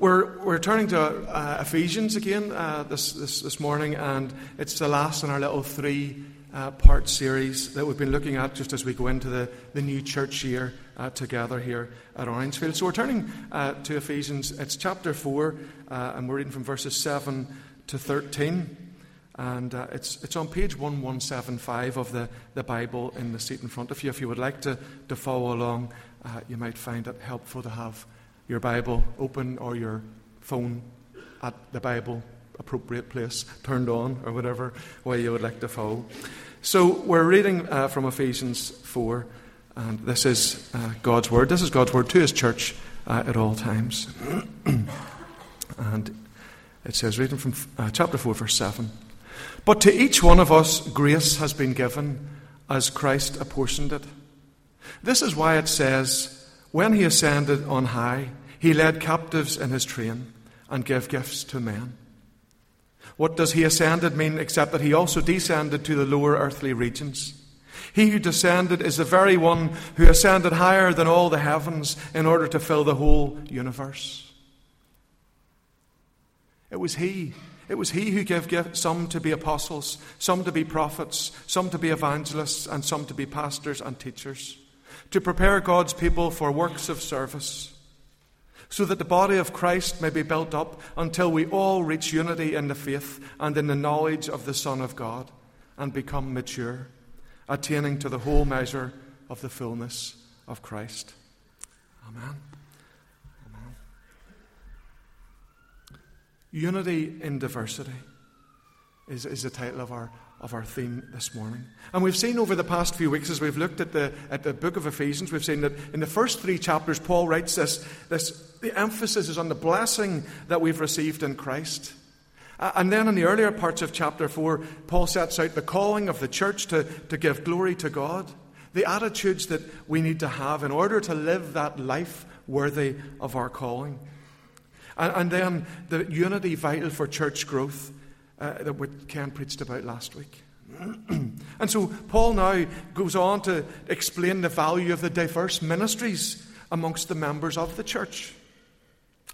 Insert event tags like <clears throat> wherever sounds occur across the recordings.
We're, we're turning to uh, Ephesians again uh, this, this, this morning, and it's the last in our little three uh, part series that we've been looking at just as we go into the, the new church year uh, together here at Orangefield. So we're turning uh, to Ephesians, it's chapter 4, uh, and we're reading from verses 7 to 13. And it's, it's on page 1175 of the, the Bible in the seat in front of you. If you would like to, to follow along, you might find it helpful to have your Bible open or your phone at the Bible appropriate place turned on or whatever way you would like to follow. So we're reading uh, from Ephesians 4, and this is uh, God's Word. This is God's Word to His church uh, at all times. <clears throat> and it says, reading from uh, chapter 4, verse 7 But to each one of us grace has been given as Christ apportioned it. This is why it says, When He ascended on high, he led captives in his train and gave gifts to men. What does he ascended mean except that he also descended to the lower earthly regions? He who descended is the very one who ascended higher than all the heavens in order to fill the whole universe. It was he. It was he who gave gifts some to be apostles, some to be prophets, some to be evangelists, and some to be pastors and teachers, to prepare God's people for works of service so that the body of Christ may be built up until we all reach unity in the faith and in the knowledge of the Son of God and become mature, attaining to the whole measure of the fullness of Christ. Amen. Amen. Unity in diversity is, is the title of our of our theme this morning. And we've seen over the past few weeks, as we've looked at the, at the book of Ephesians, we've seen that in the first three chapters, Paul writes this, this the emphasis is on the blessing that we've received in Christ. And then in the earlier parts of chapter 4, Paul sets out the calling of the church to, to give glory to God, the attitudes that we need to have in order to live that life worthy of our calling. And, and then the unity vital for church growth uh, that Ken preached about last week. <clears throat> and so Paul now goes on to explain the value of the diverse ministries amongst the members of the church.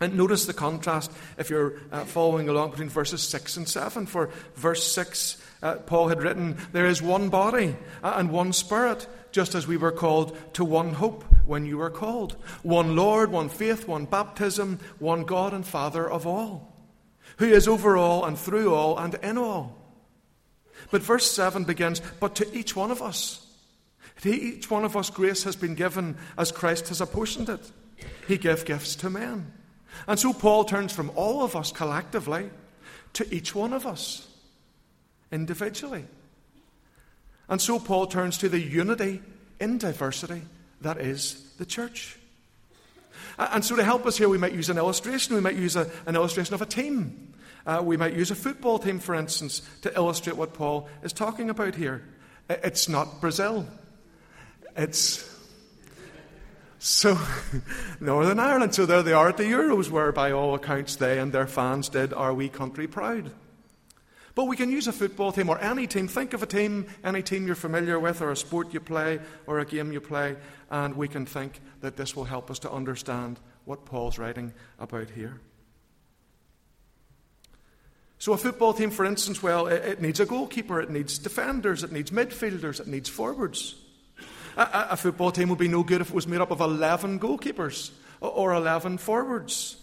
And notice the contrast if you're uh, following along between verses 6 and 7. For verse 6, uh, Paul had written, There is one body uh, and one spirit, just as we were called to one hope when you were called. One Lord, one faith, one baptism, one God and Father of all who is over all and through all and in all. But verse 7 begins, But to each one of us, to each one of us, grace has been given as Christ has apportioned it. He gave gifts to men. And so Paul turns from all of us collectively to each one of us individually. And so Paul turns to the unity in diversity that is the church. And so, to help us here, we might use an illustration. We might use a, an illustration of a team. Uh, we might use a football team, for instance, to illustrate what Paul is talking about here. It's not Brazil, it's so <laughs> Northern Ireland. So there they are at the Euros, where by all accounts they and their fans did our wee country proud. But we can use a football team or any team. Think of a team, any team you're familiar with, or a sport you play, or a game you play, and we can think that this will help us to understand what Paul's writing about here. So, a football team, for instance, well, it, needs a goalkeeper, it needs defenders, it needs midfielders, it needs forwards. A, a football team would be no good if it was made up of 11 goalkeepers or 11 forwards.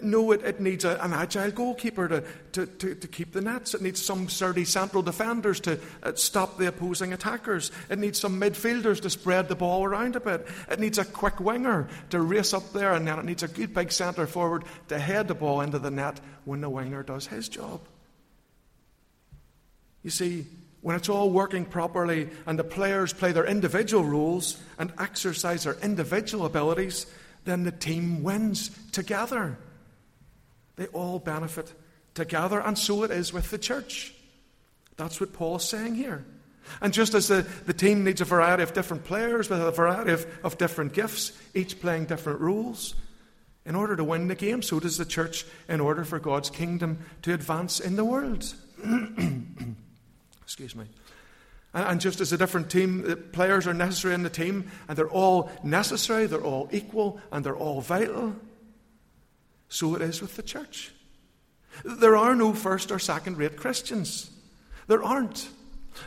No, it, it needs a, an agile goalkeeper to, to, to, to, keep the nets. It needs some sturdy central defenders to uh, stop the opposing attackers. It needs some midfielders to spread the ball around a bit. It needs a quick winger to race up there, and then it needs a good big centre forward to head the ball into the net when the winger does his job. You see, when it's all working properly and the players play their individual roles and exercise their individual abilities, then the team wins together. They all benefit together, and so it is with the church. That's what Paul is saying here. And just as the, the team needs a variety of different players with a variety of, of different gifts, each playing different roles, in order to win the game, so does the church in order for God's kingdom to advance in the world. <clears throat> Excuse me. And, and just as a different team, the players are necessary in the team, and they're all necessary, they're all equal, and they're all vital. So it is with the church. There are no first or second rate Christians. There aren't.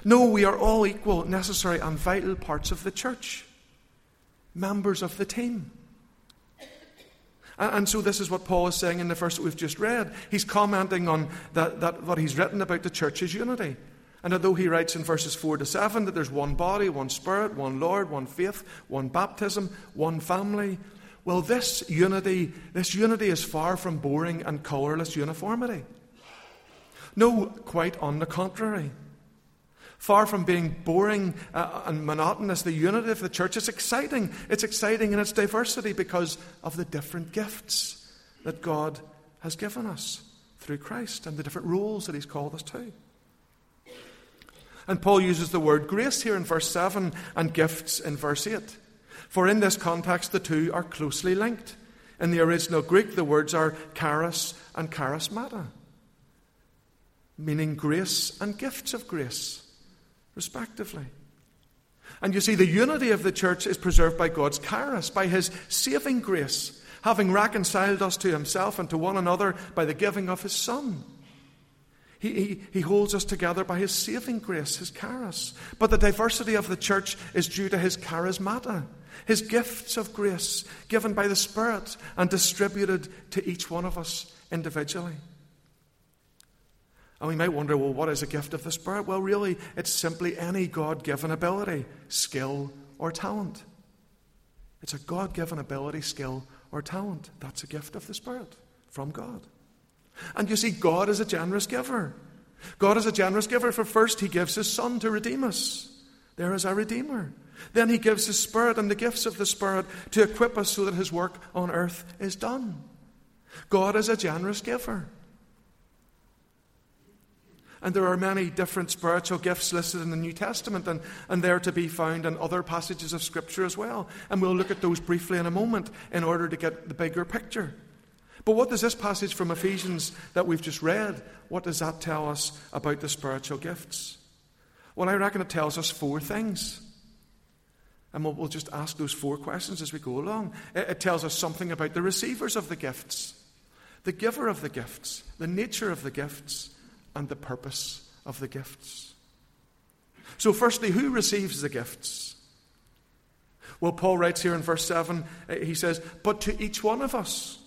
No, we are all equal, necessary, and vital parts of the church, members of the team. And, so, this is what Paul is saying in the verse that we've just read. He's commenting on that, that, what he's written about the church's unity. And although he writes in verses 4 to 7 that there's one body, one spirit, one Lord, one faith, one baptism, one family, well, this unity, this unity is far from boring and colourless uniformity. No, quite on the contrary. Far from being boring uh, and monotonous, the unity of the church is exciting. It's exciting in its diversity because of the different gifts that God has given us through Christ and the different roles that He's called us to. And Paul uses the word grace here in verse 7 and gifts in verse 8. For in this context, the two are closely linked. In the original Greek, the words are charis and charismata, meaning grace and gifts of grace respectively. And you see, the unity of the church is preserved by God's charis, by His saving grace, having reconciled us to Himself and to one another by the giving of His Son. He, he, he, holds us together by his saving grace, his charis. But the diversity of the church is due to his charismata, his gifts of grace given by the Spirit and distributed to each one of us individually. And we might wonder, well, what is a gift of the Spirit? Well, really, it's simply any God given ability, skill, or talent. It's a God given ability, skill, or talent. That's a gift of the Spirit from God. And you see, God is a generous giver. God is a generous giver, for first, He gives His Son to redeem us. There is our Redeemer. Then He gives His Spirit and the gifts of the Spirit to equip us so that His work on earth is done. God is a generous giver. And there are many different spiritual gifts listed in the New Testament, and, and they're to be found in other passages of Scripture as well. And we'll look at those briefly in a moment in order to get the bigger picture. But what does this passage from Ephesians that we've just read, what does that tell us about the spiritual gifts? Well, I reckon it tells us four things. And we'll, we'll just ask those four questions as we go along. It, it tells us something about the receivers of the gifts, the giver of the gifts, the nature of the gifts, and the purpose of the gifts. So, firstly, who receives the gifts? Well, Paul writes here in verse 7, uh, he says, But to each one of us,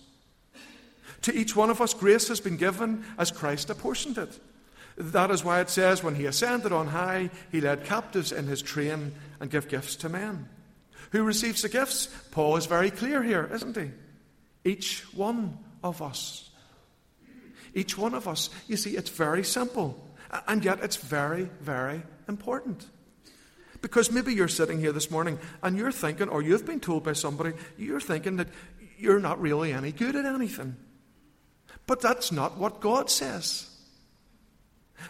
to each one of us, grace has been given as Christ apportioned it. That is why it says, When he ascended on high, he led captives in his train and gave gifts to men. Who receives the gifts? Paul is very clear here, isn't he? Each one of us. Each one of us. You see, it's very simple, and yet it's very, very important. Because maybe you're sitting here this morning and you're thinking, or you've been told by somebody, you're thinking that you're not really any good at anything. But that's not what God says.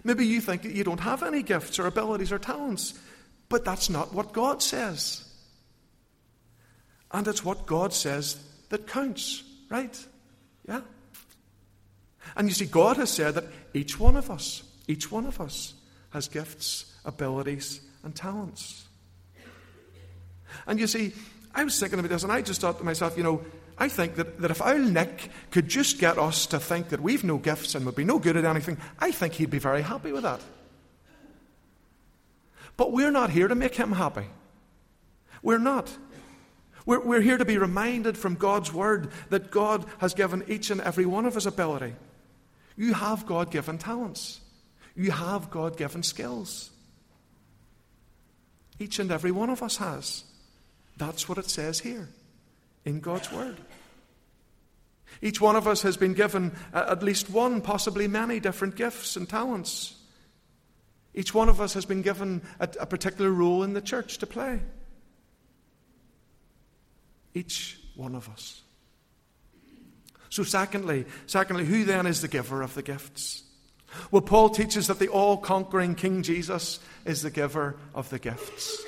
Maybe you think that you don't have any gifts or abilities or talents, but that's not what God says. And it's what God says that counts, right? Yeah? And you see, God has said that each one of us, each one of us, has gifts, abilities, and talents. And you see, I was thinking about this, and I just thought to myself, you know, I think that, that if Old Nick could just get us to think that we've no gifts and would be no good at anything, I think he'd be very happy with that. But we're not here to make him happy. We're not. We're, we're here to be reminded from God's word that God has given each and every one of us ability. You have God given talents, you have God given skills. Each and every one of us has. That's what it says here in God's Word. Each one of us has been given uh, at least one, possibly many different gifts and talents. Each one of us has been given a, a particular role in the church to play. Each one of us. So, secondly, secondly, who then is the giver of the gifts? Well, Paul teaches that the all conquering King Jesus is the giver of the gifts.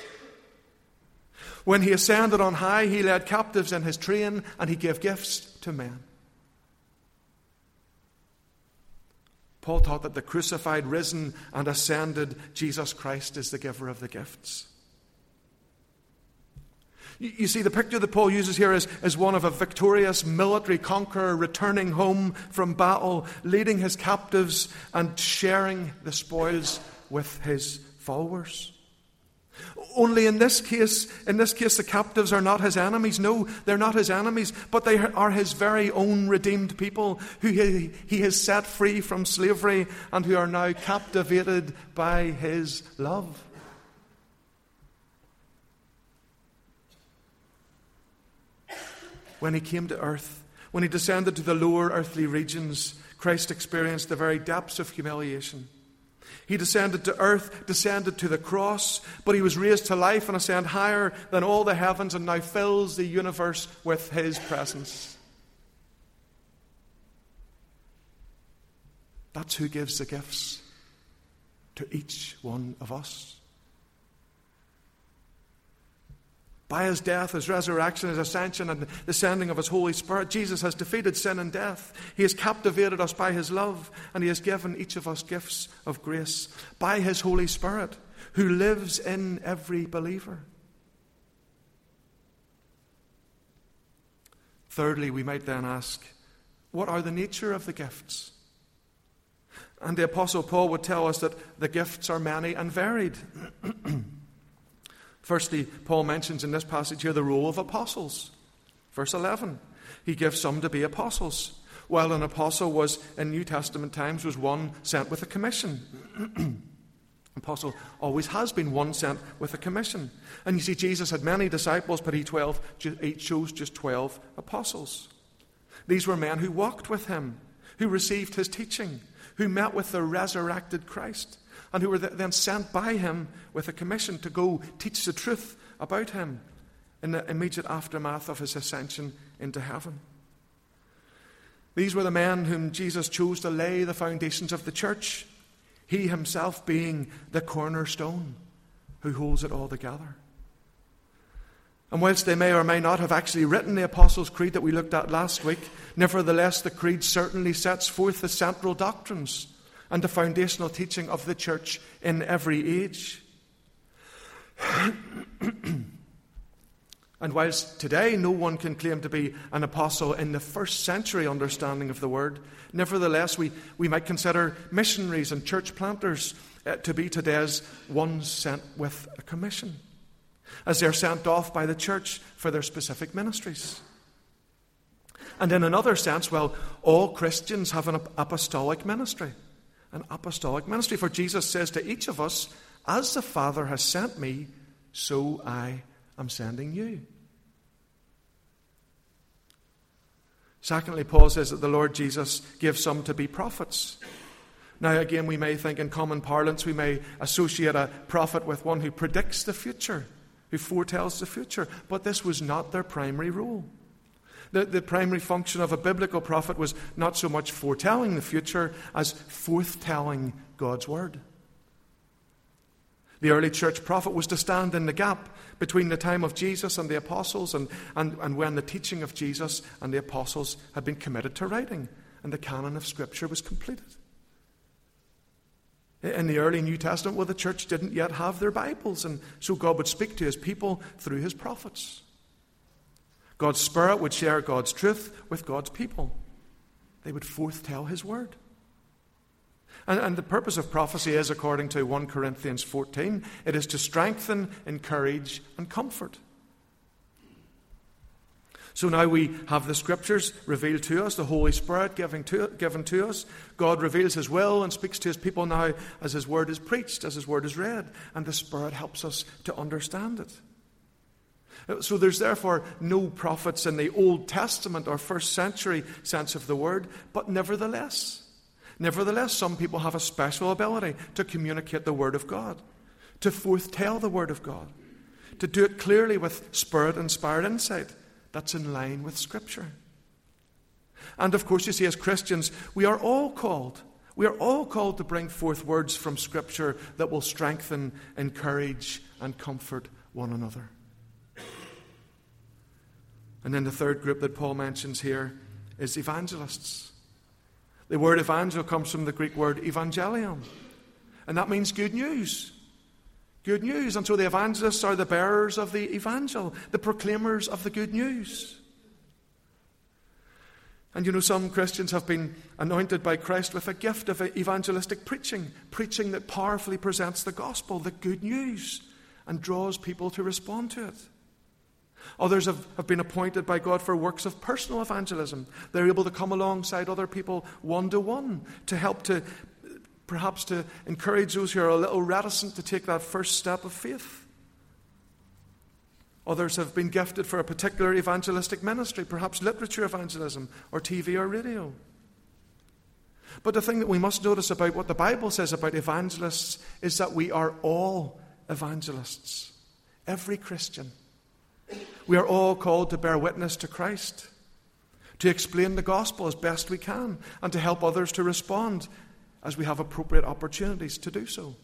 When he ascended on high, he led captives in his train and he gave gifts to men. Paul taught that the crucified, risen, and ascended Jesus Christ is the giver of the gifts. You see, the picture that Paul uses here is, is one of a victorious military conqueror returning home from battle, leading his captives and sharing the spoils with his followers. Only in this case, in this case, the captives are not his enemies. No, they're not his enemies, but they are his very own redeemed people who he, he has set free from slavery and who are now captivated by his love. when he came to earth, when he descended to the lower earthly regions, Christ experienced the very depths of humiliation. He descended to earth, descended to the cross, but he was raised to life and ascended higher than all the heavens and now fills the universe with his presence. That's who gives the gifts to each one of us. By his death, his resurrection, his ascension, and the sending of his Holy Spirit, Jesus has defeated sin and death. He has captivated us by his love, and he has given each of us gifts of grace by his Holy Spirit, who lives in every believer. Thirdly, we might then ask, what are the nature of the gifts? And the Apostle Paul would tell us that the gifts are many and varied. <clears throat> Firstly, Paul mentions in this passage here the role of apostles. Verse 11, he gives some to be apostles. While an apostle was, in New Testament times, was one sent with a commission. <clears throat> apostle always has been one sent with a commission. And you see, Jesus had many disciples, but he, 12, he chose just 12 apostles. These were men who walked with him, who received his teaching, who met with the resurrected Christ and who were then sent by him with a commission to go teach the truth about him in the immediate aftermath of his ascension into heaven. These were the men whom Jesus chose to lay the foundations of the church, he himself being the cornerstone who holds it all together. And whilst they may or may not have actually written the Apostles' Creed that we looked at last week, nevertheless the Creed certainly sets forth the central doctrines and the foundational teaching of the church in every age. <clears throat> and whilst today no one can claim to be an apostle in the first century understanding of the word, nevertheless we, we might consider missionaries and church planters uh, to be today's ones sent with a commission, as they're sent off by the church for their specific ministries. And in another sense, well, all Christians have an apostolic ministry an apostolic ministry. For Jesus says to each of us, As the Father has sent me, so I am sending you. Secondly, Paul says that the Lord Jesus gives some to be prophets. Now, again, we may think in common parlance, we may associate a prophet with one who predicts the future, who foretells the future, but this was not their primary role. The, the primary function of a biblical prophet was not so much foretelling the future as forthtelling God's word. The early church prophet was to stand in the gap between the time of Jesus and the apostles and, and, and when the teaching of Jesus and the apostles had been committed to writing and the canon of Scripture was completed. In the early New Testament, well, the church didn't yet have their Bibles, and so God would speak to his people through his prophets. God's Spirit would share God's truth with God's people. They would forth-tell His word. And, and, the purpose of prophecy is, according to 1 Corinthians 14, it is to strengthen, encourage, and comfort. So now we have the Scriptures revealed to us, the Holy Spirit given to, given to us. God reveals His will and speaks to His people now as His Word is preached, as His Word is read, and the Spirit helps us to understand it. Uh, so there's therefore no prophets in the Old Testament or first century sense of the word, but nevertheless, nevertheless, some people have a special ability to communicate the word of God, to forthtell the word of God, to do it clearly with spirit inspired insight that's in line with Scripture. And of course, you see, as Christians, we are all called. We are all called to bring forth words from Scripture that will strengthen, encourage, and comfort one another. And then the third group that Paul mentions here is evangelists. The word evangel comes from the Greek word evangelion, and that means good news. good news. And so the evangelists are the bearers of the evangel, the proclaimers of the good news. And you know, some Christians have been anointed by Christ with a gift of evangelistic preaching, preaching that powerfully presents the gospel, the good news, and draws people to respond to it. Others have, have been appointed by God for works of personal evangelism. They're able to come alongside other people one to one to help to perhaps to encourage those who are a little reticent to take that first step of faith. Others have been gifted for a particular evangelistic ministry, perhaps literature evangelism or TV or radio. But the thing that we must notice about what the Bible says about evangelists is that we are all evangelists. Every Christian. We are all called to bear witness to Christ, to explain the gospel as best we can, and to help others to respond as we have appropriate opportunities to do so.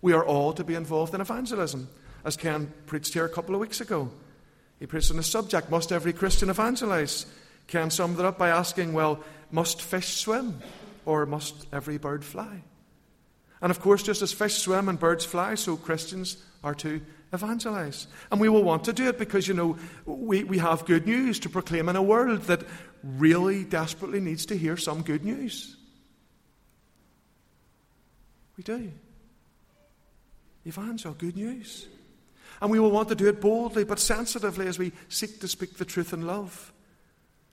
We are all to be involved in evangelism as Ken preached here a couple of weeks ago. He preached on the subject Must every Christian evangelize? Ken summed it up by asking, Well, must fish swim? Or must every bird fly? And of course, just as fish swim and birds fly, so Christians are to evangelize. And we will want to do it because, you know, we, we have good news to proclaim in a world that really desperately needs to hear some good news. We do. Evangel, good news. And we will want to do it boldly but sensitively as we seek to speak the truth in love.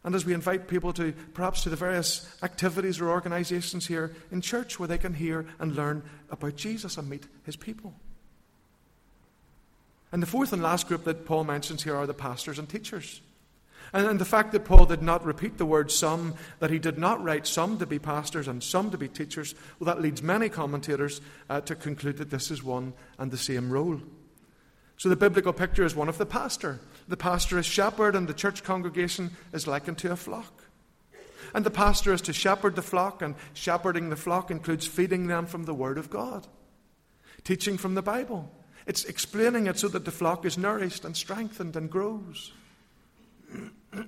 And as we invite people to perhaps to the various activities or organizations here in church where they can hear and learn about Jesus and meet his people. And the fourth and last group that Paul mentions here are the pastors and teachers. And, and the fact that Paul did not repeat the word some, that he did not write some to be pastors and some to be teachers, well, that leads many commentators uh, to conclude that this is one and the same role. So the biblical picture is one of the pastor. The pastor is shepherd, and the church congregation is likened to a flock. And the pastor is to shepherd the flock, and shepherding the flock includes feeding them from the Word of God, teaching from the Bible. It's explaining it so that the flock is nourished and strengthened and grows. <clears throat>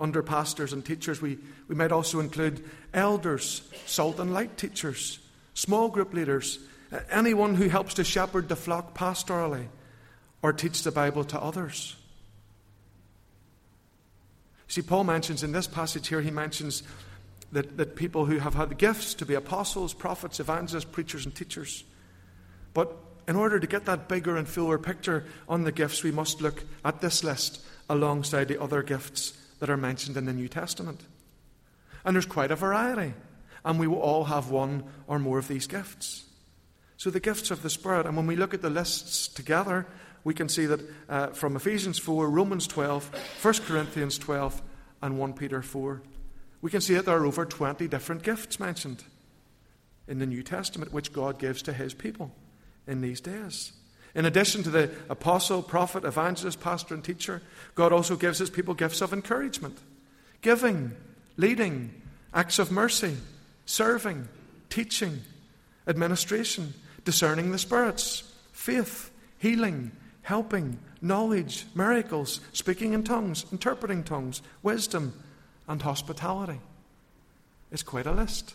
Under pastors and teachers, we, we might also include elders, salt and light teachers, small group leaders, anyone who helps to shepherd the flock pastorally or teach the Bible to others. See, Paul mentions in this passage here, he mentions that, that people who have had the gifts to be apostles, prophets, evangelists, preachers, and teachers. But in order to get that bigger and fuller picture on the gifts, we must look at this list alongside the other gifts that are mentioned in the New Testament. And there's quite a variety, and we will all have one or more of these gifts. So, the gifts of the Spirit, and when we look at the lists together, we can see that uh, from Ephesians 4, Romans 12, 1 Corinthians 12, and 1 Peter 4, we can see that there are over 20 different gifts mentioned in the New Testament which God gives to his people in these days. In addition to the apostle, prophet, evangelist, pastor, and teacher, God also gives his people gifts of encouragement, giving, leading, acts of mercy, serving, teaching, administration, discerning the spirits, faith, healing, helping, knowledge, miracles, speaking in tongues, interpreting tongues, wisdom, and hospitality. It's quite a list.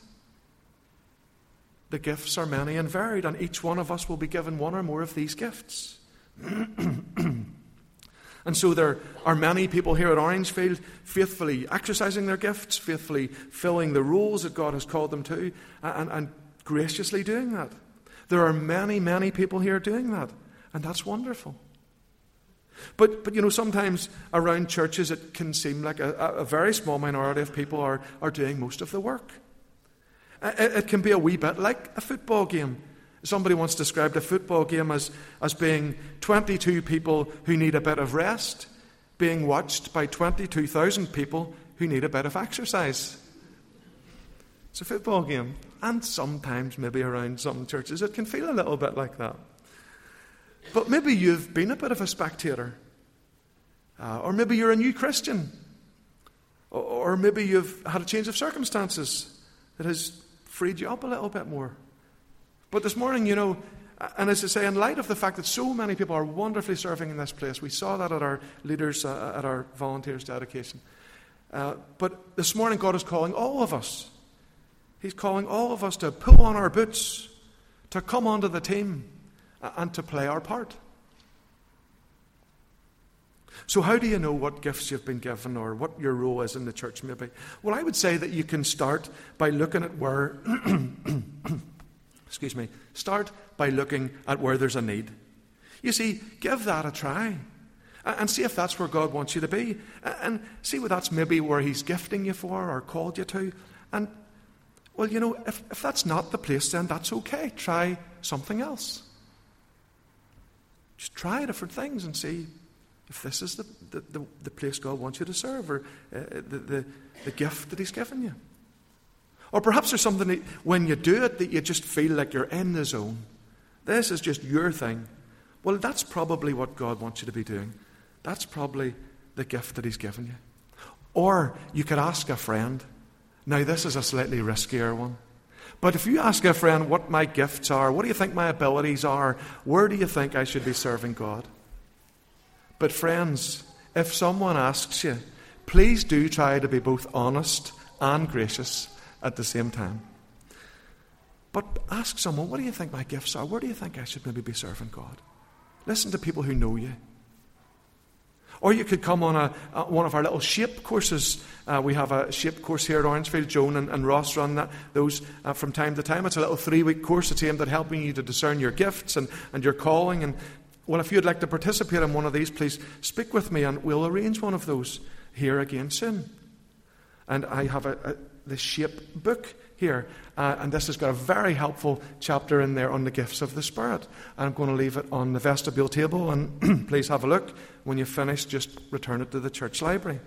The gifts are many and varied, and each one of us will be given one or more of these gifts. <clears throat> and so there are many people here at Orangefield faithfully exercising their gifts, faithfully filling the roles that God has called them to, and, and graciously doing that. There are many, many people here doing that, and that's wonderful. But, but you know, sometimes around churches it can seem like a, a very small minority of people are, are doing most of the work. It, can be a wee bit like a football game. Somebody once described a football game as, as being 22 people who need a bit of rest, being watched by 22,000 people who need a bit of exercise. It's a football game. And sometimes, maybe around some churches, it can feel a little bit like that. But maybe you've been a bit of a spectator. Uh, or maybe you're a new Christian. Or, or maybe you've had a change of circumstances that has freed you up a little bit more. But this morning, you know, and as I say, in light of the fact that so many people are wonderfully serving in this place, we saw that at our leaders, uh, at our volunteers' dedication. Uh, but this morning, God is calling all of us He's calling all of us to pull on our boots, to come onto the team and to play our part. So, how do you know what gifts you've been given or what your role is in the church, maybe? Well, I would say that you can start by looking at where, <coughs> excuse me, start by looking at where there's a need. You see, give that a try and see if that's where God wants you to be. And see what that's maybe where He's gifting you for or called you to. And, well, you know, if, if that's not the place, then that's okay. Try something else. Just try different things and see if this is the, the, the, the place God wants you to serve or uh, the, the, the gift that He's given you. Or perhaps there's something that when you do it that you just feel like you're in the zone. This is just your thing. Well, that's probably what God wants you to be doing. That's probably the gift that He's given you. Or you could ask a friend. Now, this is a slightly riskier one. But if you ask a friend what my gifts are, what do you think my abilities are, where do you think I should be serving God? But, friends, if someone asks you, please do try to be both honest and gracious at the same time. But ask someone, what do you think my gifts are? Where do you think I should maybe be serving God? Listen to people who know you. Or you could come on a, a one of our little shape courses. Uh, we have a shape course here at Orangefield. Joan and, and Ross run that, those uh, from time to time. It's a little three week course that's aimed at helping you to discern your gifts and, and your calling. And well, if you'd like to participate in one of these, please speak with me and we'll arrange one of those here again soon. And I have a, a the shape book here. Uh, and this has got a very helpful chapter in there on the gifts of the Spirit. I'm going to leave it on the vestibule table, and <clears throat> please have a look. When you finish, just return it to the church library.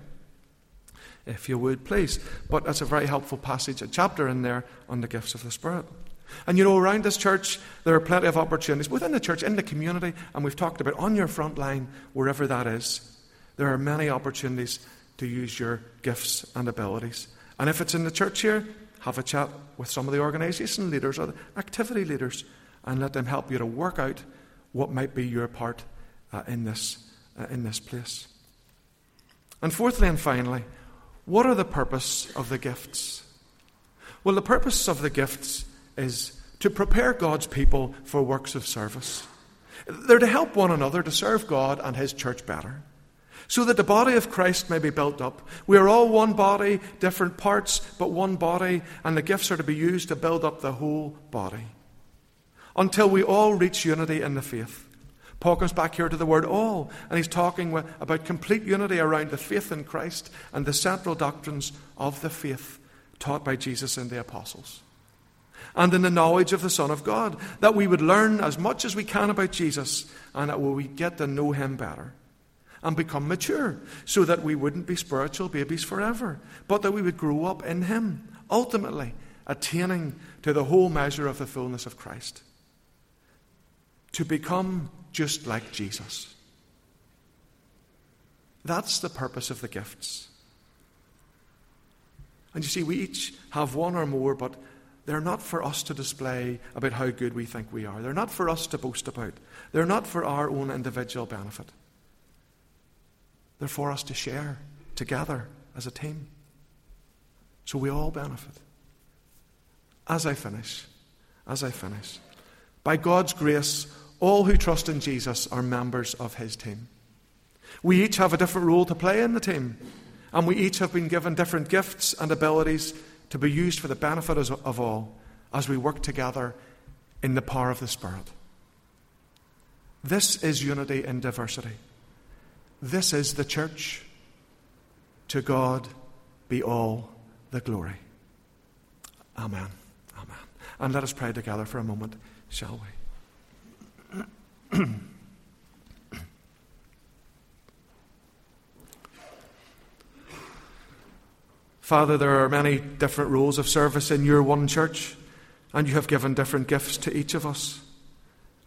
If you would, please. But that's a very helpful passage, a chapter in there on the gifts of the Spirit. And you know, around this church, there are plenty of opportunities within the church, in the community, and we've talked about on your front line, wherever that is, there are many opportunities to use your gifts and abilities. And if it's in the church here, have a chat with some of the organisation leaders or the activity leaders and let them help you to work out what might be your part uh, in, this, uh, in this place. And fourthly and finally, what are the purpose of the gifts? Well, the purpose of the gifts is to prepare God's people for works of service. They're to help one another to serve God and His church better so that the body of Christ may be built up. We are all one body, different parts, but one body, and the gifts are to be used to build up the whole body until we all reach unity in the faith. Paul comes back here to the word all, and he's talking about complete unity around the faith in Christ and the central doctrines of the faith taught by Jesus and the apostles. And in the knowledge of the Son of God, that we would learn as much as we can about Jesus and that we get to know him better and become mature so that we wouldn't be spiritual babies forever, but that we would grow up in Him, ultimately attaining to the whole measure of the fullness of Christ. To become just like Jesus. That's the purpose of the gifts. And you see, we each have one or more, but they're not for us to display about how good we think we are. They're not for us to boast about. They're not for our own individual benefit. They're for us to share together as a team. So we all benefit. As I finish, as I finish, by God's grace, all who trust in Jesus are members of his team. We each have a different role to play in the team, and we each have been given different gifts and abilities to be used for the benefit of all as we work together in the power of the Spirit. This is unity in diversity. This is the church. To God be all the glory. Amen. Amen. And let us pray together for a moment, shall we? <clears throat> Father, there are many different roles of service in your one church, and you have given different gifts to each of us.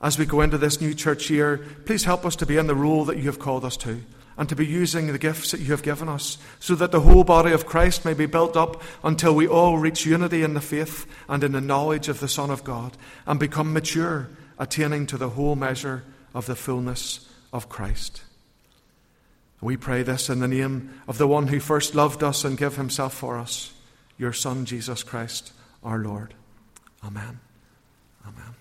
As we go into this new church year, please help us to be in the role that you have called us to and to be using the gifts that you have given us so that the whole body of Christ may be built up until we all reach unity in the faith and in the knowledge of the Son of God and become mature, attaining to the whole measure of the fullness of Christ. We pray this in the name of the one who first loved us and gave himself for us, your Son, Jesus Christ, our Lord. Amen. Amen.